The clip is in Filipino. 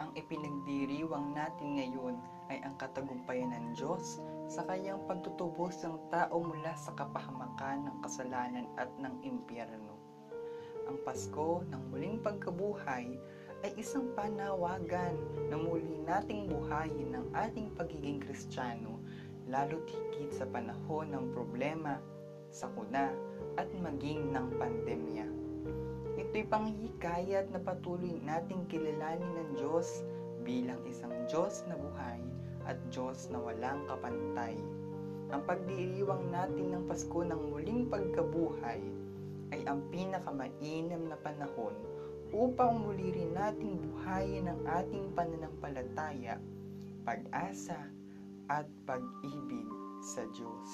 Ang ipinagdiriwang natin ngayon ay ang katagumpayan ng Diyos sa kanyang pagtutubos ng tao mula sa kapahamakan ng kasalanan at ng impyerno. Ang Pasko ng muling pagkabuhay ay isang panawagan na muli nating buhayin ng ating pagiging kristyano lalo't higit sa panahon ng problema, sakuna at maging ng pandemya. Ito'y panghihikayat na patuloy nating kilalanin ng Diyos bilang isang Diyos na buhay at Diyos na walang kapantay. Ang pagdiriwang natin ng Pasko ng muling pagkabuhay ay ang pinakamainam na panahon upang muli rin nating buhayin ang ating pananampalataya, pag-asa, at pag-ibig sa Diyos.